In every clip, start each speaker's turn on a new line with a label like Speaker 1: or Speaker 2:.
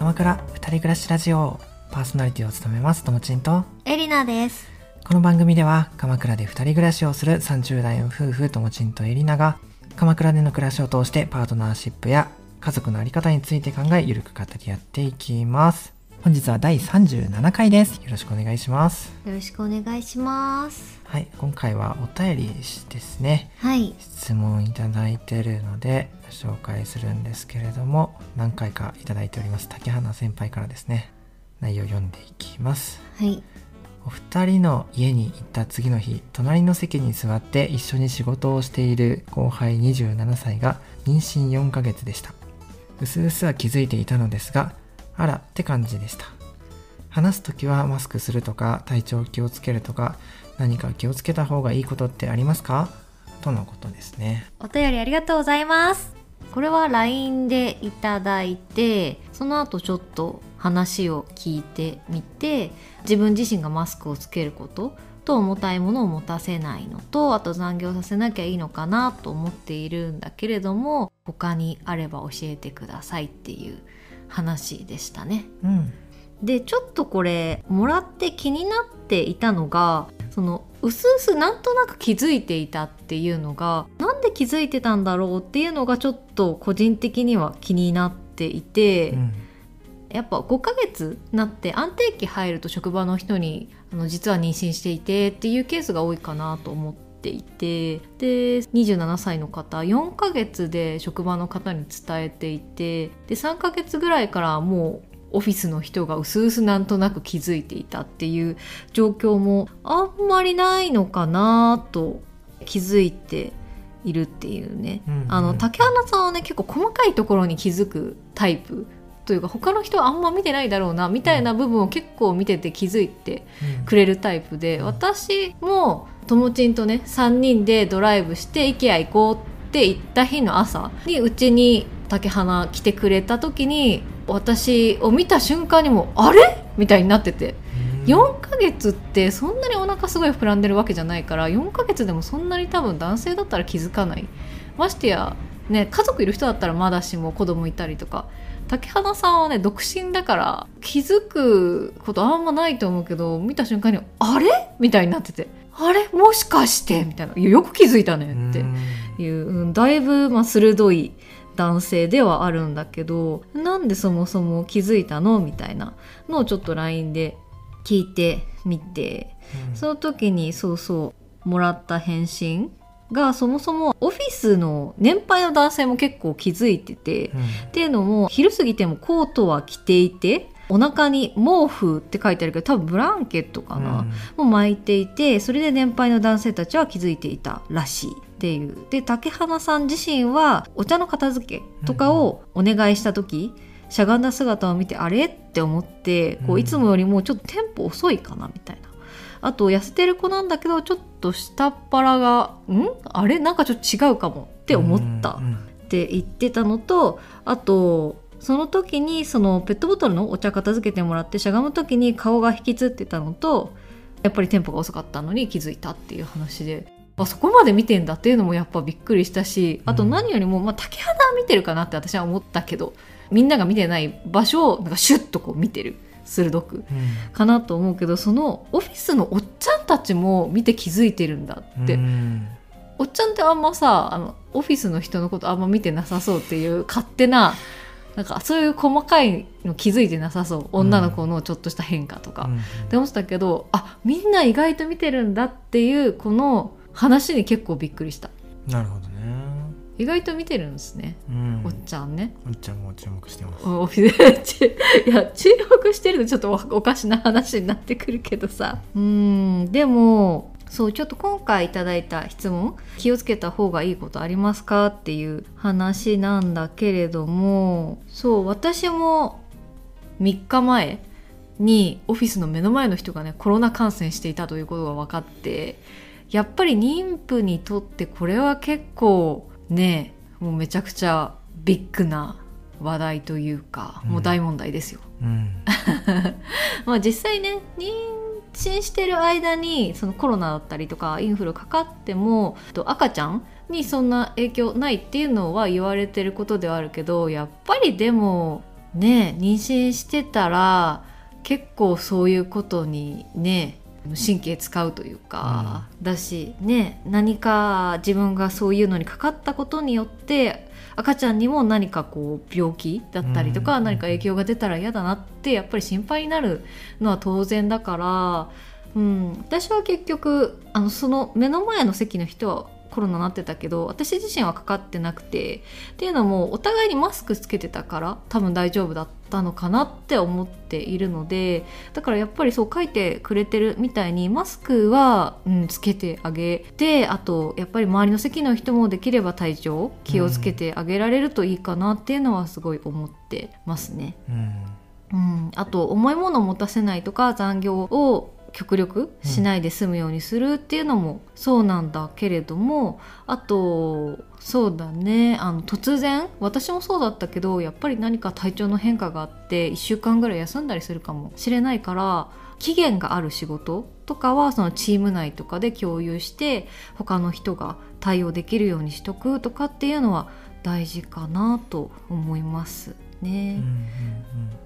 Speaker 1: 鎌倉二人暮らしラジオパーソナリティを務めますともちんと。
Speaker 2: エリナです。
Speaker 1: この番組では鎌倉で二人暮らしをする30代の夫婦ともちんとエリナが鎌倉での暮らしを通してパートナーシップや家族のあり方について考えゆるく語り合っていきます本日は第37回です。よろしくお願いします。
Speaker 2: よろしくお願いします。
Speaker 1: はい今回はお便りですね。
Speaker 2: はい。
Speaker 1: 質問いただいてるので紹介するんですけれども何回かいただいております。竹花先輩からですね。内容を読んでいきます。
Speaker 2: はい。
Speaker 1: お二人の家に行った次の日隣の席に座って一緒に仕事をしている後輩27歳が妊娠4ヶ月でした。うすうすは気づいていたのですがあらって感じでした。話す時はマスクするとか体調気をつけるとか何か気をつけた方がいいことってありますか？とのことですね。
Speaker 2: お便りありがとうございます。これは LINE でいただいてその後ちょっと話を聞いてみて自分自身がマスクをつけることと重たいものを持たせないのとあと残業させなきゃいいのかなと思っているんだけれども他にあれば教えてくださいっていう話でしたね。
Speaker 1: うん
Speaker 2: でちょっとこれもらって気になっていたのがそのうすうすなんとなく気づいていたっていうのがなんで気づいてたんだろうっていうのがちょっと個人的には気になっていて、
Speaker 1: うん
Speaker 2: やっぱ5ヶ月なって安定期入ると職場の人にあの実は妊娠していてっていうケースが多いかなと思っていてで27歳の方4ヶ月で職場の方に伝えていてで3ヶ月ぐらいからもうオフィスの人がうすうすなんとなく気づいていたっていう状況もあんまりないのかなと気づいているっていうね、
Speaker 1: うんうん。
Speaker 2: あの竹花さんはね結構細かいところに気づくタイプというか他の人はあんま見てないだろうなみたいな部分を結構見てて気づいてくれるタイプで、
Speaker 1: うん。
Speaker 2: 私もともちんとね3人でドライブして IKEA 行こうって言った日の朝にうちに竹花来てくれた時に私を見た瞬間にもうあれ？みたいになってて。
Speaker 1: うん。
Speaker 2: 4ヶ月ってそんなにお腹すごい膨らんでるわけじゃないから4ヶ月でもそんなに多分男性だったら気づかない。ましてやね家族いる人だったらまだしも子供いたりとか竹花さんはね独身だから気づくことあんまないと思うけど見た瞬間に「あれ?」みたいになってて「あれ？もしかして?」みたいな「いやよく気づいたね」って。
Speaker 1: うん。
Speaker 2: いう、うんだいぶ、まあ、鋭い男性ではあるんだけどなんでそもそも気づいたの？みたいな。のをちょっと LINE で聞いてみて
Speaker 1: うん。
Speaker 2: その時にそうそうもらった返信がそもそもオフィスの年配の男性も結構気づいてて、
Speaker 1: うん。
Speaker 2: っていうのも昼過ぎてもコートは着ていてお腹に毛布って書いてあるけど多分ブランケットかな、を巻いていてそれで年配の男性たちは気づいていたらしい。っていう。で竹花さん自身はお茶の片付けとかをお願いした時、しゃがんだ姿を見てあれ？って思ってこ
Speaker 1: う
Speaker 2: うん。いつもよりもちょっとテンポ遅いかなみたいな。あと痩せてる子なんだけどちょっと下っ腹が「ん？あれ？なんかちょっと違うかも」って思った
Speaker 1: うん
Speaker 2: って言ってたのとあとその時にそのペットボトルのお茶片付けてもらってしゃがむ時に顔が引きつってたのとやっぱりテンポが遅かったのに気づいたっていう話で。あそこまで見てんだっていうのもやっぱびっくりしたしあと何よりも、まあ、竹花は見てるかなって私は思ったけどみんなが見てない場所をなんかシュッとこう見てる鋭く
Speaker 1: うん。
Speaker 2: かなと思うけどそのオフィスのおっちゃんたちも見て気づいてるんだって、
Speaker 1: うん。
Speaker 2: おっちゃんってあんまさあのオフィスの人のことあんま見てなさそうっていう勝手ななんかそういう細かいの気づいてなさそう。女の子のちょっとした変化とか、
Speaker 1: うん。
Speaker 2: って思ってたけどあみんな意外と見てるんだっていうこの話に結構びっくりした。
Speaker 1: なるほどね
Speaker 2: 意外と見てるんですね、
Speaker 1: うん。
Speaker 2: おっちゃんね。
Speaker 1: おっちゃんも注目してます。
Speaker 2: いや注目してるのちょっとおおかしな話になってくるけどさ。うんでもそうちょっと今回いただいた質問気をつけた方がいいことありますかっていう話なんだけれどもそう私も3日前にオフィスの目の前の人がねコロナ感染していたということが分かってやっぱり妊婦にとってこれは結構ねもうめちゃくちゃビッグな話題というか、
Speaker 1: うん
Speaker 2: もう大問題ですよ。
Speaker 1: うん
Speaker 2: まあ実際ね妊娠してる間にそのコロナだったりとかインフルかかってもと赤ちゃんにそんな影響ないっていうのは言われてることではあるけどやっぱりでもね妊娠してたら結構そういうことにね神経使うというか、だしね何か自分がそういうのにかかったことによって赤ちゃんにも何かこう病気だったりとか、
Speaker 1: うん
Speaker 2: 何か影響が出たら嫌だなってやっぱり心配になるのは当然だから、うん、私は結局あのその目の前の席の人はコロナになってたけど私自身はかかってなくてっていうのもお互いにマスクつけてたから多分大丈夫だったのかなって思っているのでだからやっぱりそう書いてくれてるみたいにマスクは、うん、つけてあげてあとやっぱり周りの席の人もできれば体調気をつけてあげられるといいかなっていうのはすごい思ってますね。
Speaker 1: うん
Speaker 2: うん、あと重いものを持たせないとか残業を極力しないで済むようにするっていうのもそうなんだけれども、あとそうだね。あの突然私もそうだったけどやっぱり何か体調の変化があって1週間ぐらい休んだりするかもしれないから期限がある仕事とかはそのチーム内とかで共有して他の人が対応できるようにしとくとかっていうのは大事かなと思います。ね。
Speaker 1: うんうん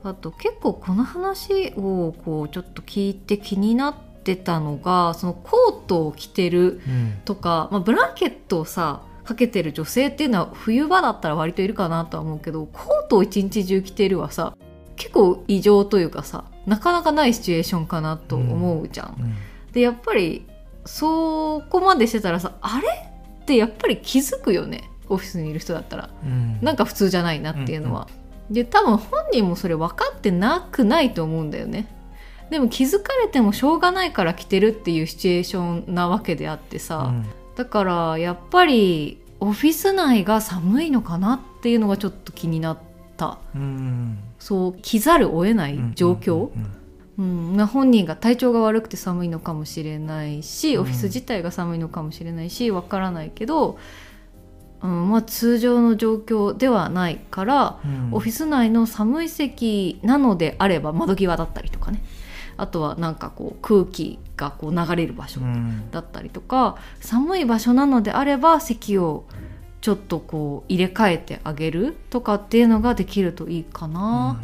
Speaker 2: あと結構この話をこうちょっと聞いて気になってたのがそのコートを着てる
Speaker 1: うんうん
Speaker 2: とか、まあ、ブランケットをさかけてる女性っていうのは冬場だったら割といるかなとは思うけどコートを一日中着てるはさ結構異常というかさなかなかないシチュエーションかなと思うじゃん。
Speaker 1: うん
Speaker 2: でやっぱりそこまでしてたらさあれ？ってやっぱり気づくよねオフィスにいる人だったら。
Speaker 1: うん
Speaker 2: なんか普通じゃないなっていうのは。で多分本人もそれ分かってなくないと思うんだよね。でも気づかれてもしょうがないから着てるっていうシチュエーションなわけであってさ、
Speaker 1: うん。
Speaker 2: だからやっぱりオフィス内が寒いのかなっていうのがちょっと気になった。
Speaker 1: うん。
Speaker 2: そう着ざるを得ない状況、
Speaker 1: うん
Speaker 2: 本人が体調が悪くて寒いのかもしれないし、
Speaker 1: うん。
Speaker 2: オフィス自体が寒いのかもしれないしわからないけど、うんまあ、通常の状況ではないから、
Speaker 1: うん。
Speaker 2: オフィス内の寒い席なのであれば窓際だったりとかね。あとはなんかこう空気がこう流れる場所
Speaker 1: うん。
Speaker 2: だったりとか、寒い場所なのであれば席をちょっとこう入れ替えてあげるとかっていうのができるといいかな。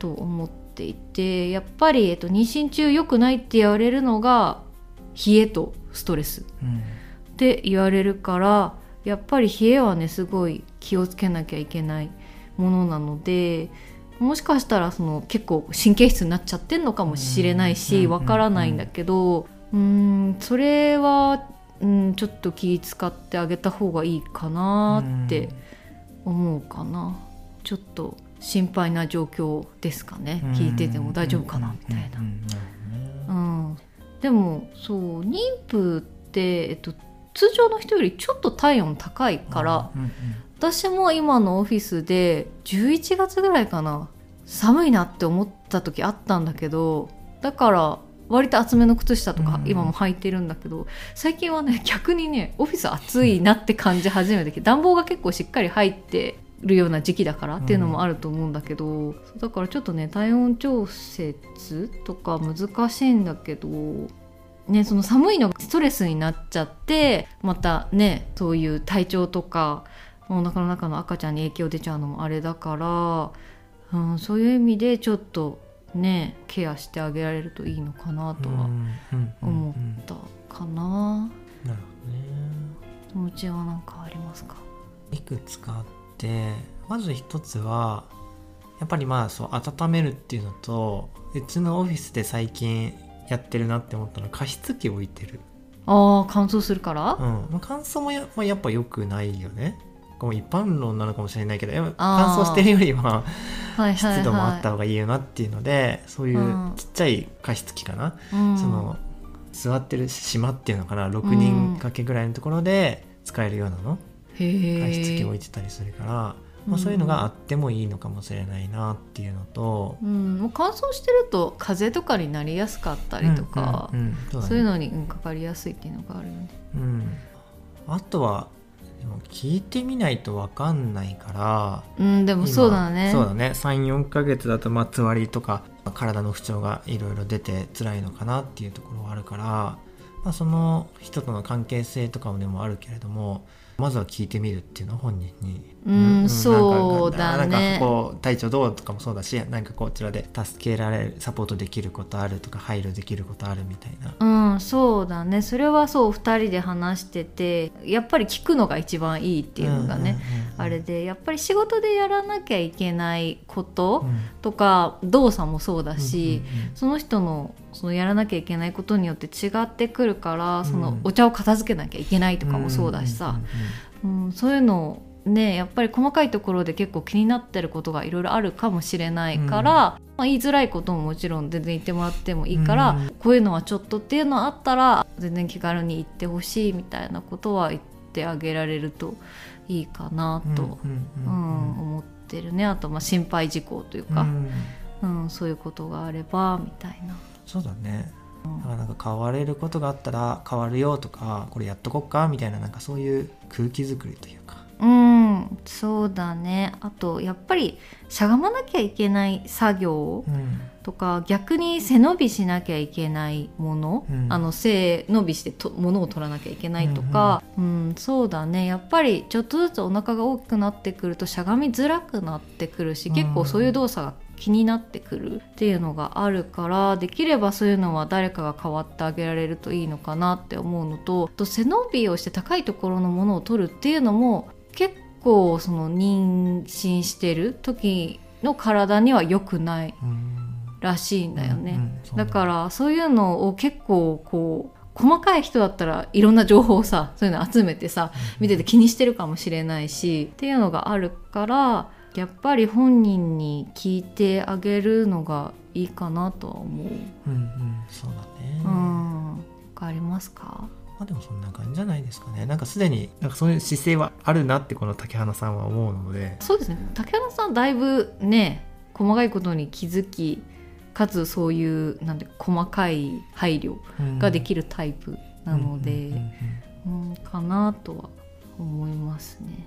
Speaker 2: と思っていてやっぱり、えっと、妊娠中良くないって言われるのが冷えとストレス
Speaker 1: うんうん。
Speaker 2: って言われるからやっぱり冷えはねすごい気をつけなきゃいけないものなのでもしかしたらその結構神経質になっちゃってんのかもしれないし
Speaker 1: うん
Speaker 2: わからないんだけどうーんそれは、うん、ちょっと気使ってあげた方がいいかなって思うかな。ちょっと心配な状況ですかね。聞いてても大丈夫かなみたいな。
Speaker 1: うん、
Speaker 2: でもそう妊婦って、えっと、通常の人よりちょっと体温高いから、
Speaker 1: うんうん
Speaker 2: 私も今のオフィスで11月ぐらいかな寒いなって思った時あったんだけどだから割と厚めの靴下とか
Speaker 1: うん
Speaker 2: 今も履いてるんだけど、最近はね逆にねオフィス暑いなって感じ始めてきて暖房が結構しっかり入ってるような時期だからっていうのもあると思うんだけど、だからちょっとね体温調節とか難しいんだけどね、その寒いのがストレスになっちゃってまたねそういう体調とかお腹の中の赤ちゃんに影響出ちゃうのもあれだから、うん、そういう意味でちょっとねケアしてあげられるといいのかなとは思ったかな。
Speaker 1: なるほどね。
Speaker 2: 気持ちは何かありますか？
Speaker 1: いくつかあってまず一つはやっぱりまあそう温めるっていうのとうちのオフィスで最近やってるなって思ったのは加湿器置いてる、
Speaker 2: ああ乾燥するから、
Speaker 1: うん。まあ、乾燥もや,、まあ、やっぱ良くないよね。こう一般論なのかもしれないけど乾燥してるよりは
Speaker 2: はいはいはい。
Speaker 1: 湿度もあった方がいいよなっていうのでそういう
Speaker 2: うん。
Speaker 1: ちっちゃい加湿器かな、
Speaker 2: うん。
Speaker 1: その座ってる島っていうのかな。6人掛けぐらいのところで使えるようなの、
Speaker 2: へ
Speaker 1: 加湿器置
Speaker 2: え
Speaker 1: いてたりするから、まあ、
Speaker 2: うん
Speaker 1: そういうのがあってもいいのかもしれないなっていうのと、
Speaker 2: うん、もう乾燥してると風邪とかになりやすかったりとか、
Speaker 1: うんうんうんそうだね。
Speaker 2: そういうのにうんかかりやすいっていうのがあるよね。
Speaker 1: うん、あとはでも聞いてみないと分かんないから
Speaker 2: うん、でも
Speaker 1: 今
Speaker 2: そうだね。
Speaker 1: そうだね。34ヶ月だとまあつわりとか体の不調がいろいろ出て辛いのかなっていうところはあるからまあ、その人との関係性とかもでもあるけれどもまずは聞いてみるっていうのを本人に。
Speaker 2: うんそうだね。
Speaker 1: なんかこう体調どうとかもそうだしなんかこちらで助けられるサポートできることあるとか配慮できることあるみたいな。
Speaker 2: うんそうだね。それはそう2人で話しててやっぱり聞くのが一番いいっていうのがね、あれでやっぱり仕事でやらなきゃいけないこととか、動作もそうだし、その人のそのやらなきゃいけないことによって違ってくるから、そのお茶を片付けなきゃいけないとかもそうだしさ、うんそういうのねやっぱり細かいところで結構気になってることがいろいろあるかもしれないから、まあ、言いづらいことももちろん全然言ってもらってもいいから、
Speaker 1: うん。
Speaker 2: こういうのはちょっとっていうのあったら全然気軽に言ってほしいみたいなことは言ってあげられるといいかなと、うん思ってるね。あとまあ心配事項というか、うんそういうことがあればみたいな。
Speaker 1: そうだね。だからなんか変われることがあったら変わるよとかこれやっとこっかみたいななんかそういう空気作りというか。
Speaker 2: うんそうだね。あとやっぱりしゃがまなきゃいけない作業
Speaker 1: うん。
Speaker 2: とか逆に背伸びしなきゃいけないもの、
Speaker 1: うん。
Speaker 2: あの背伸びしてと物を取らなきゃいけないとか、うんそうだね。やっぱりちょっとずつお腹が大きくなってくるとしゃがみづらくなってくるし結構そういう動作が気になってくるっていうのがあるからできればそういうのは誰かが変わってあげられるといいのかなって思うのとあと背伸びをして高いところのものを取るっていうのも結構その妊娠してる時の体には良くない
Speaker 1: うん
Speaker 2: らしいんだよね、だからそういうのを結構こう細かい人だったらいろんな情報をさそういうの集めてさ見てて気にしてるかもしれないしっていうのがあるからやっぱり本人に聞いてあげるのがいいかなとは思う。
Speaker 1: うんうんそうだね、
Speaker 2: う
Speaker 1: ま
Speaker 2: ん、わかりますか？
Speaker 1: あでもそんな感じじゃないですかねなんかすでになんかそういう姿勢はあるなってこの竹花さんは思うので
Speaker 2: そうですね竹原さんだいぶね細かいことに気づきかつそういうなんで細かい配慮ができるタイプなので。
Speaker 1: うん、
Speaker 2: かなとは思いますね。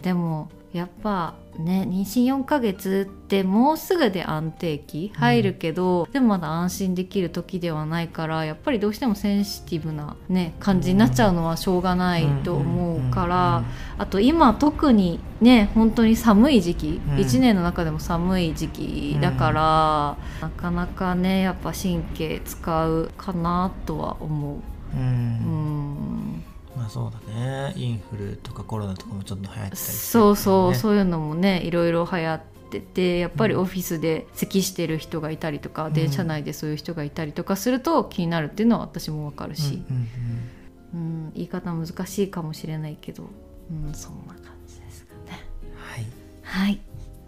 Speaker 2: でもやっぱね妊娠4ヶ月ってもうすぐで安定期？入るけど、でもまだ安心できる時ではないからやっぱりどうしてもセンシティブな、ね、感じになっちゃうのはしょうがないと思うから、あと今特にね本当に寒い時期、
Speaker 1: うん。
Speaker 2: 1年の中でも寒い時期だから、なかなかねやっぱ神経使うかなとは思う。
Speaker 1: うん、
Speaker 2: うん
Speaker 1: まあそうだね。インフルとかコロナとかもちょっと流行ってたりする
Speaker 2: そうそう、
Speaker 1: ね
Speaker 2: そういうのもねいろいろ流行っててやっぱりオフィスで咳してる人がいたりとか、
Speaker 1: うん。
Speaker 2: 電車内でそういう人がいたりとかすると気になるっていうのは私もわかるし、
Speaker 1: うんうん
Speaker 2: うん。言い方難しいかもしれないけど、うん、そんな感じですかね。
Speaker 1: うんはい。
Speaker 2: はい。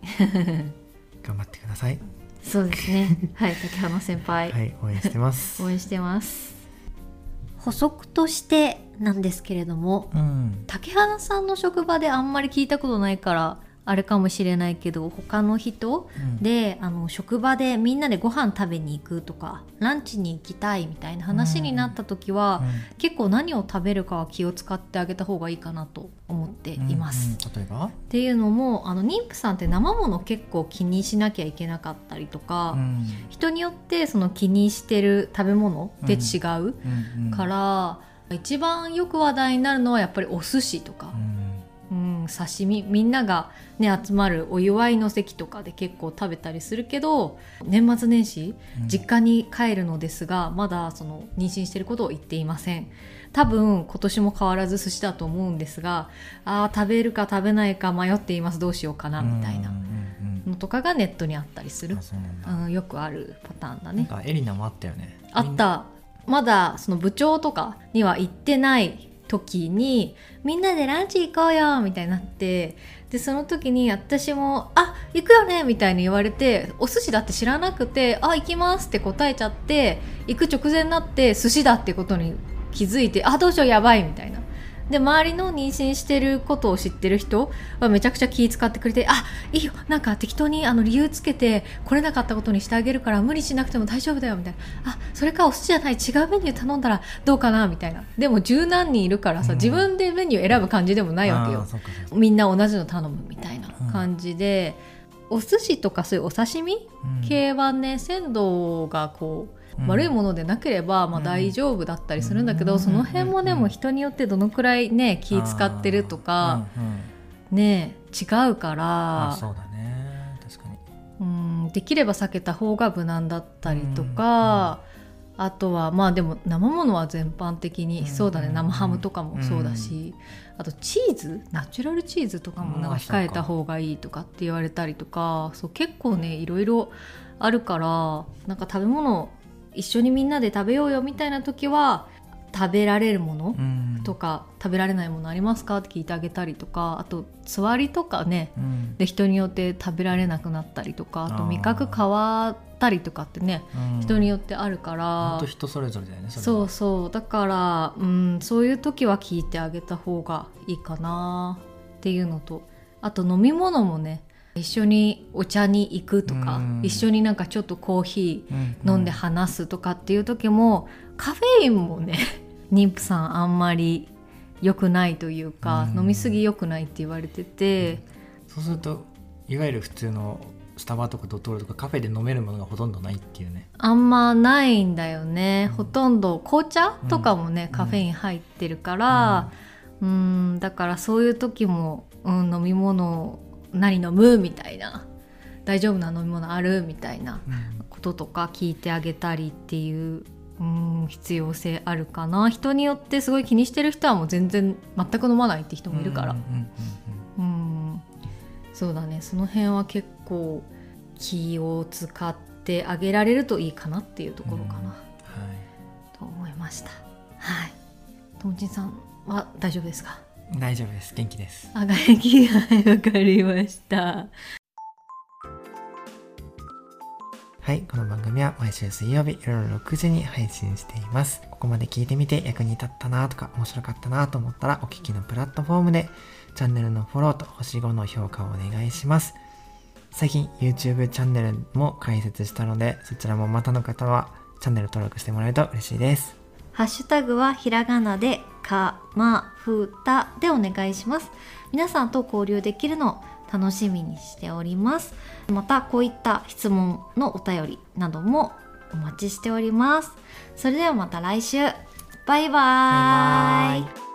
Speaker 1: 頑張ってください。
Speaker 2: そうですね。はい竹花先輩、
Speaker 1: はい応援してます。
Speaker 2: 応援してます。
Speaker 3: 補足としてなんですけれども
Speaker 1: うん。
Speaker 2: 竹花さんの職場であんまり聞いたことないからあれかもしれないけど他の人
Speaker 1: うん。
Speaker 3: であの職場でみんなでご飯食べに行くとかランチに行きたいみたいな話になった時は、結構何を食べるかは気を使ってあげた方がいいかなと思って
Speaker 1: うん
Speaker 2: います。
Speaker 1: うん例えば？
Speaker 2: っていうのもあの妊婦さんって生もの結構気にしなきゃいけなかったりとか、
Speaker 1: うん。
Speaker 2: 人によってその気にしてる食べ物って違う
Speaker 1: うんうん
Speaker 2: から、一番よく話題になるのはやっぱりお寿司とか
Speaker 1: う、ん
Speaker 2: うん、刺身みんなが、ね、集まるお祝いの席とかで結構食べたりするけど年末年始
Speaker 1: うん。
Speaker 2: 実家に帰るのですがまだその妊娠してることを言っていません。多分今年も変わらず寿司だと思うんですがあー食べるか食べないか迷っています。どうしようかなみたいな
Speaker 1: うんうん。うん
Speaker 2: のとかがネットにあったりする。
Speaker 1: うなんだ。
Speaker 2: うん、よくあるパターンだね。
Speaker 1: かエリナもあったよね。
Speaker 2: あった。まだその部長とかには行ってない時にみんなでランチ行こうよみたいになってでその時に私も「あ行くよね」みたいに言われてお寿司だって知らなくて「あ行きます」って答えちゃって行く直前になって寿司だってことに気づいて「あどうしようやばい」みたいな。で周りの妊娠してることを知ってる人はめちゃくちゃ気使ってくれて「あいいよなんか適当にあの理由つけて来れなかったことにしてあげるから無理しなくても大丈夫だよ」みたいな「あそれかお寿司じゃない違うメニュー頼んだらどうかな」みたいな。でも十何人いるからさ、
Speaker 1: うん。
Speaker 2: 自分でメニュー選ぶ感じでもないわけよ。
Speaker 1: うかそうか。
Speaker 2: みんな同じの頼むみたいな感じで、お寿司とかそういうお刺身？
Speaker 1: うん。
Speaker 2: 系はね鮮度がこう
Speaker 1: うん
Speaker 2: 悪いものでなければ、まあ、
Speaker 1: うん。
Speaker 2: 大丈夫だったりするんだけど、
Speaker 1: うん。
Speaker 2: その辺もで
Speaker 1: うん。
Speaker 2: も人によってどのくらいね気使ってるとか、ね違うか
Speaker 1: あ
Speaker 2: ら
Speaker 1: そうだね。確かに。
Speaker 2: うん。できれば避けた方が無難だったりとか、あとはまあでも生ものは全般的に、
Speaker 1: うん。
Speaker 2: そうだね。
Speaker 1: うん。
Speaker 2: 生ハムとかもそうだし、あとチーズナチュラルチーズとかもなんか控えた方がいいとかって言われたりとかそう結構ねいろいろあるからなんか食べ物一緒にみんなで食べようよみたいな時は食べられるもの、
Speaker 1: うん。
Speaker 2: とか食べられないものありますか？って聞いてあげたりとかあとつわりとかね
Speaker 1: うん。
Speaker 2: で人によって食べられなくなったりとかあと味覚変わったりとかってね
Speaker 1: うん。
Speaker 2: 人によってあるから。
Speaker 1: 人それぞれだよねそ
Speaker 2: うそう。だから、うん、そういう時は聞いてあげた方がいいかなっていうのとあと飲み物もね一緒にお茶に行くとか
Speaker 1: うん。
Speaker 2: 一緒になんかちょっとコーヒ
Speaker 1: うん。
Speaker 2: ー飲んで話すとかっていう時もカフェインもね 妊婦さんあんまり良くないというか
Speaker 1: うん。
Speaker 2: 飲みすぎ良くないって言われてて。
Speaker 1: そうするといわゆる普通のスタバとかドトールとかカフェで飲めるものがほとんどないっていうね。
Speaker 2: あんまないんだよね、
Speaker 1: うん。
Speaker 2: ほとんど紅茶とかもね、
Speaker 1: うん
Speaker 2: カフェイン入ってるからうん。だからそういう時も、うん、飲み物何飲むみたいな大丈夫な飲み物あるみたいな
Speaker 1: うん。
Speaker 2: こととか聞いてあげたりっていう、うん、必要性あるかな。人によってすごい気にしてる人はもう全然全く飲まないって人もいるから。うんそうだね。その辺は結構気を使ってあげられるといいかなっていうところかな、
Speaker 1: うん。は
Speaker 2: と思いました。はい。ともちんさんは大丈夫ですか？
Speaker 1: い大丈夫です元気です
Speaker 2: あがやきはいわかりました
Speaker 1: はい、この番組は毎週水曜日夜6時に配信しています。ここまで聞いてみて役に立ったなとか面白かったなと思ったらお聞きのプラットフォームでチャンネルのフォローと星5の評価をお願いします。最近 YouTube チャンネルも開設したのでそちらもまたの方はチャンネル登録してもらえると嬉しいです。
Speaker 2: ハッシュタグはひらがなでかまふたでお願いします。皆さんと交流できるのを楽しみにしております。またこういった質問のお便りなどもお待ちしております。それではまた来週。バイバーイ。
Speaker 1: バイバイ。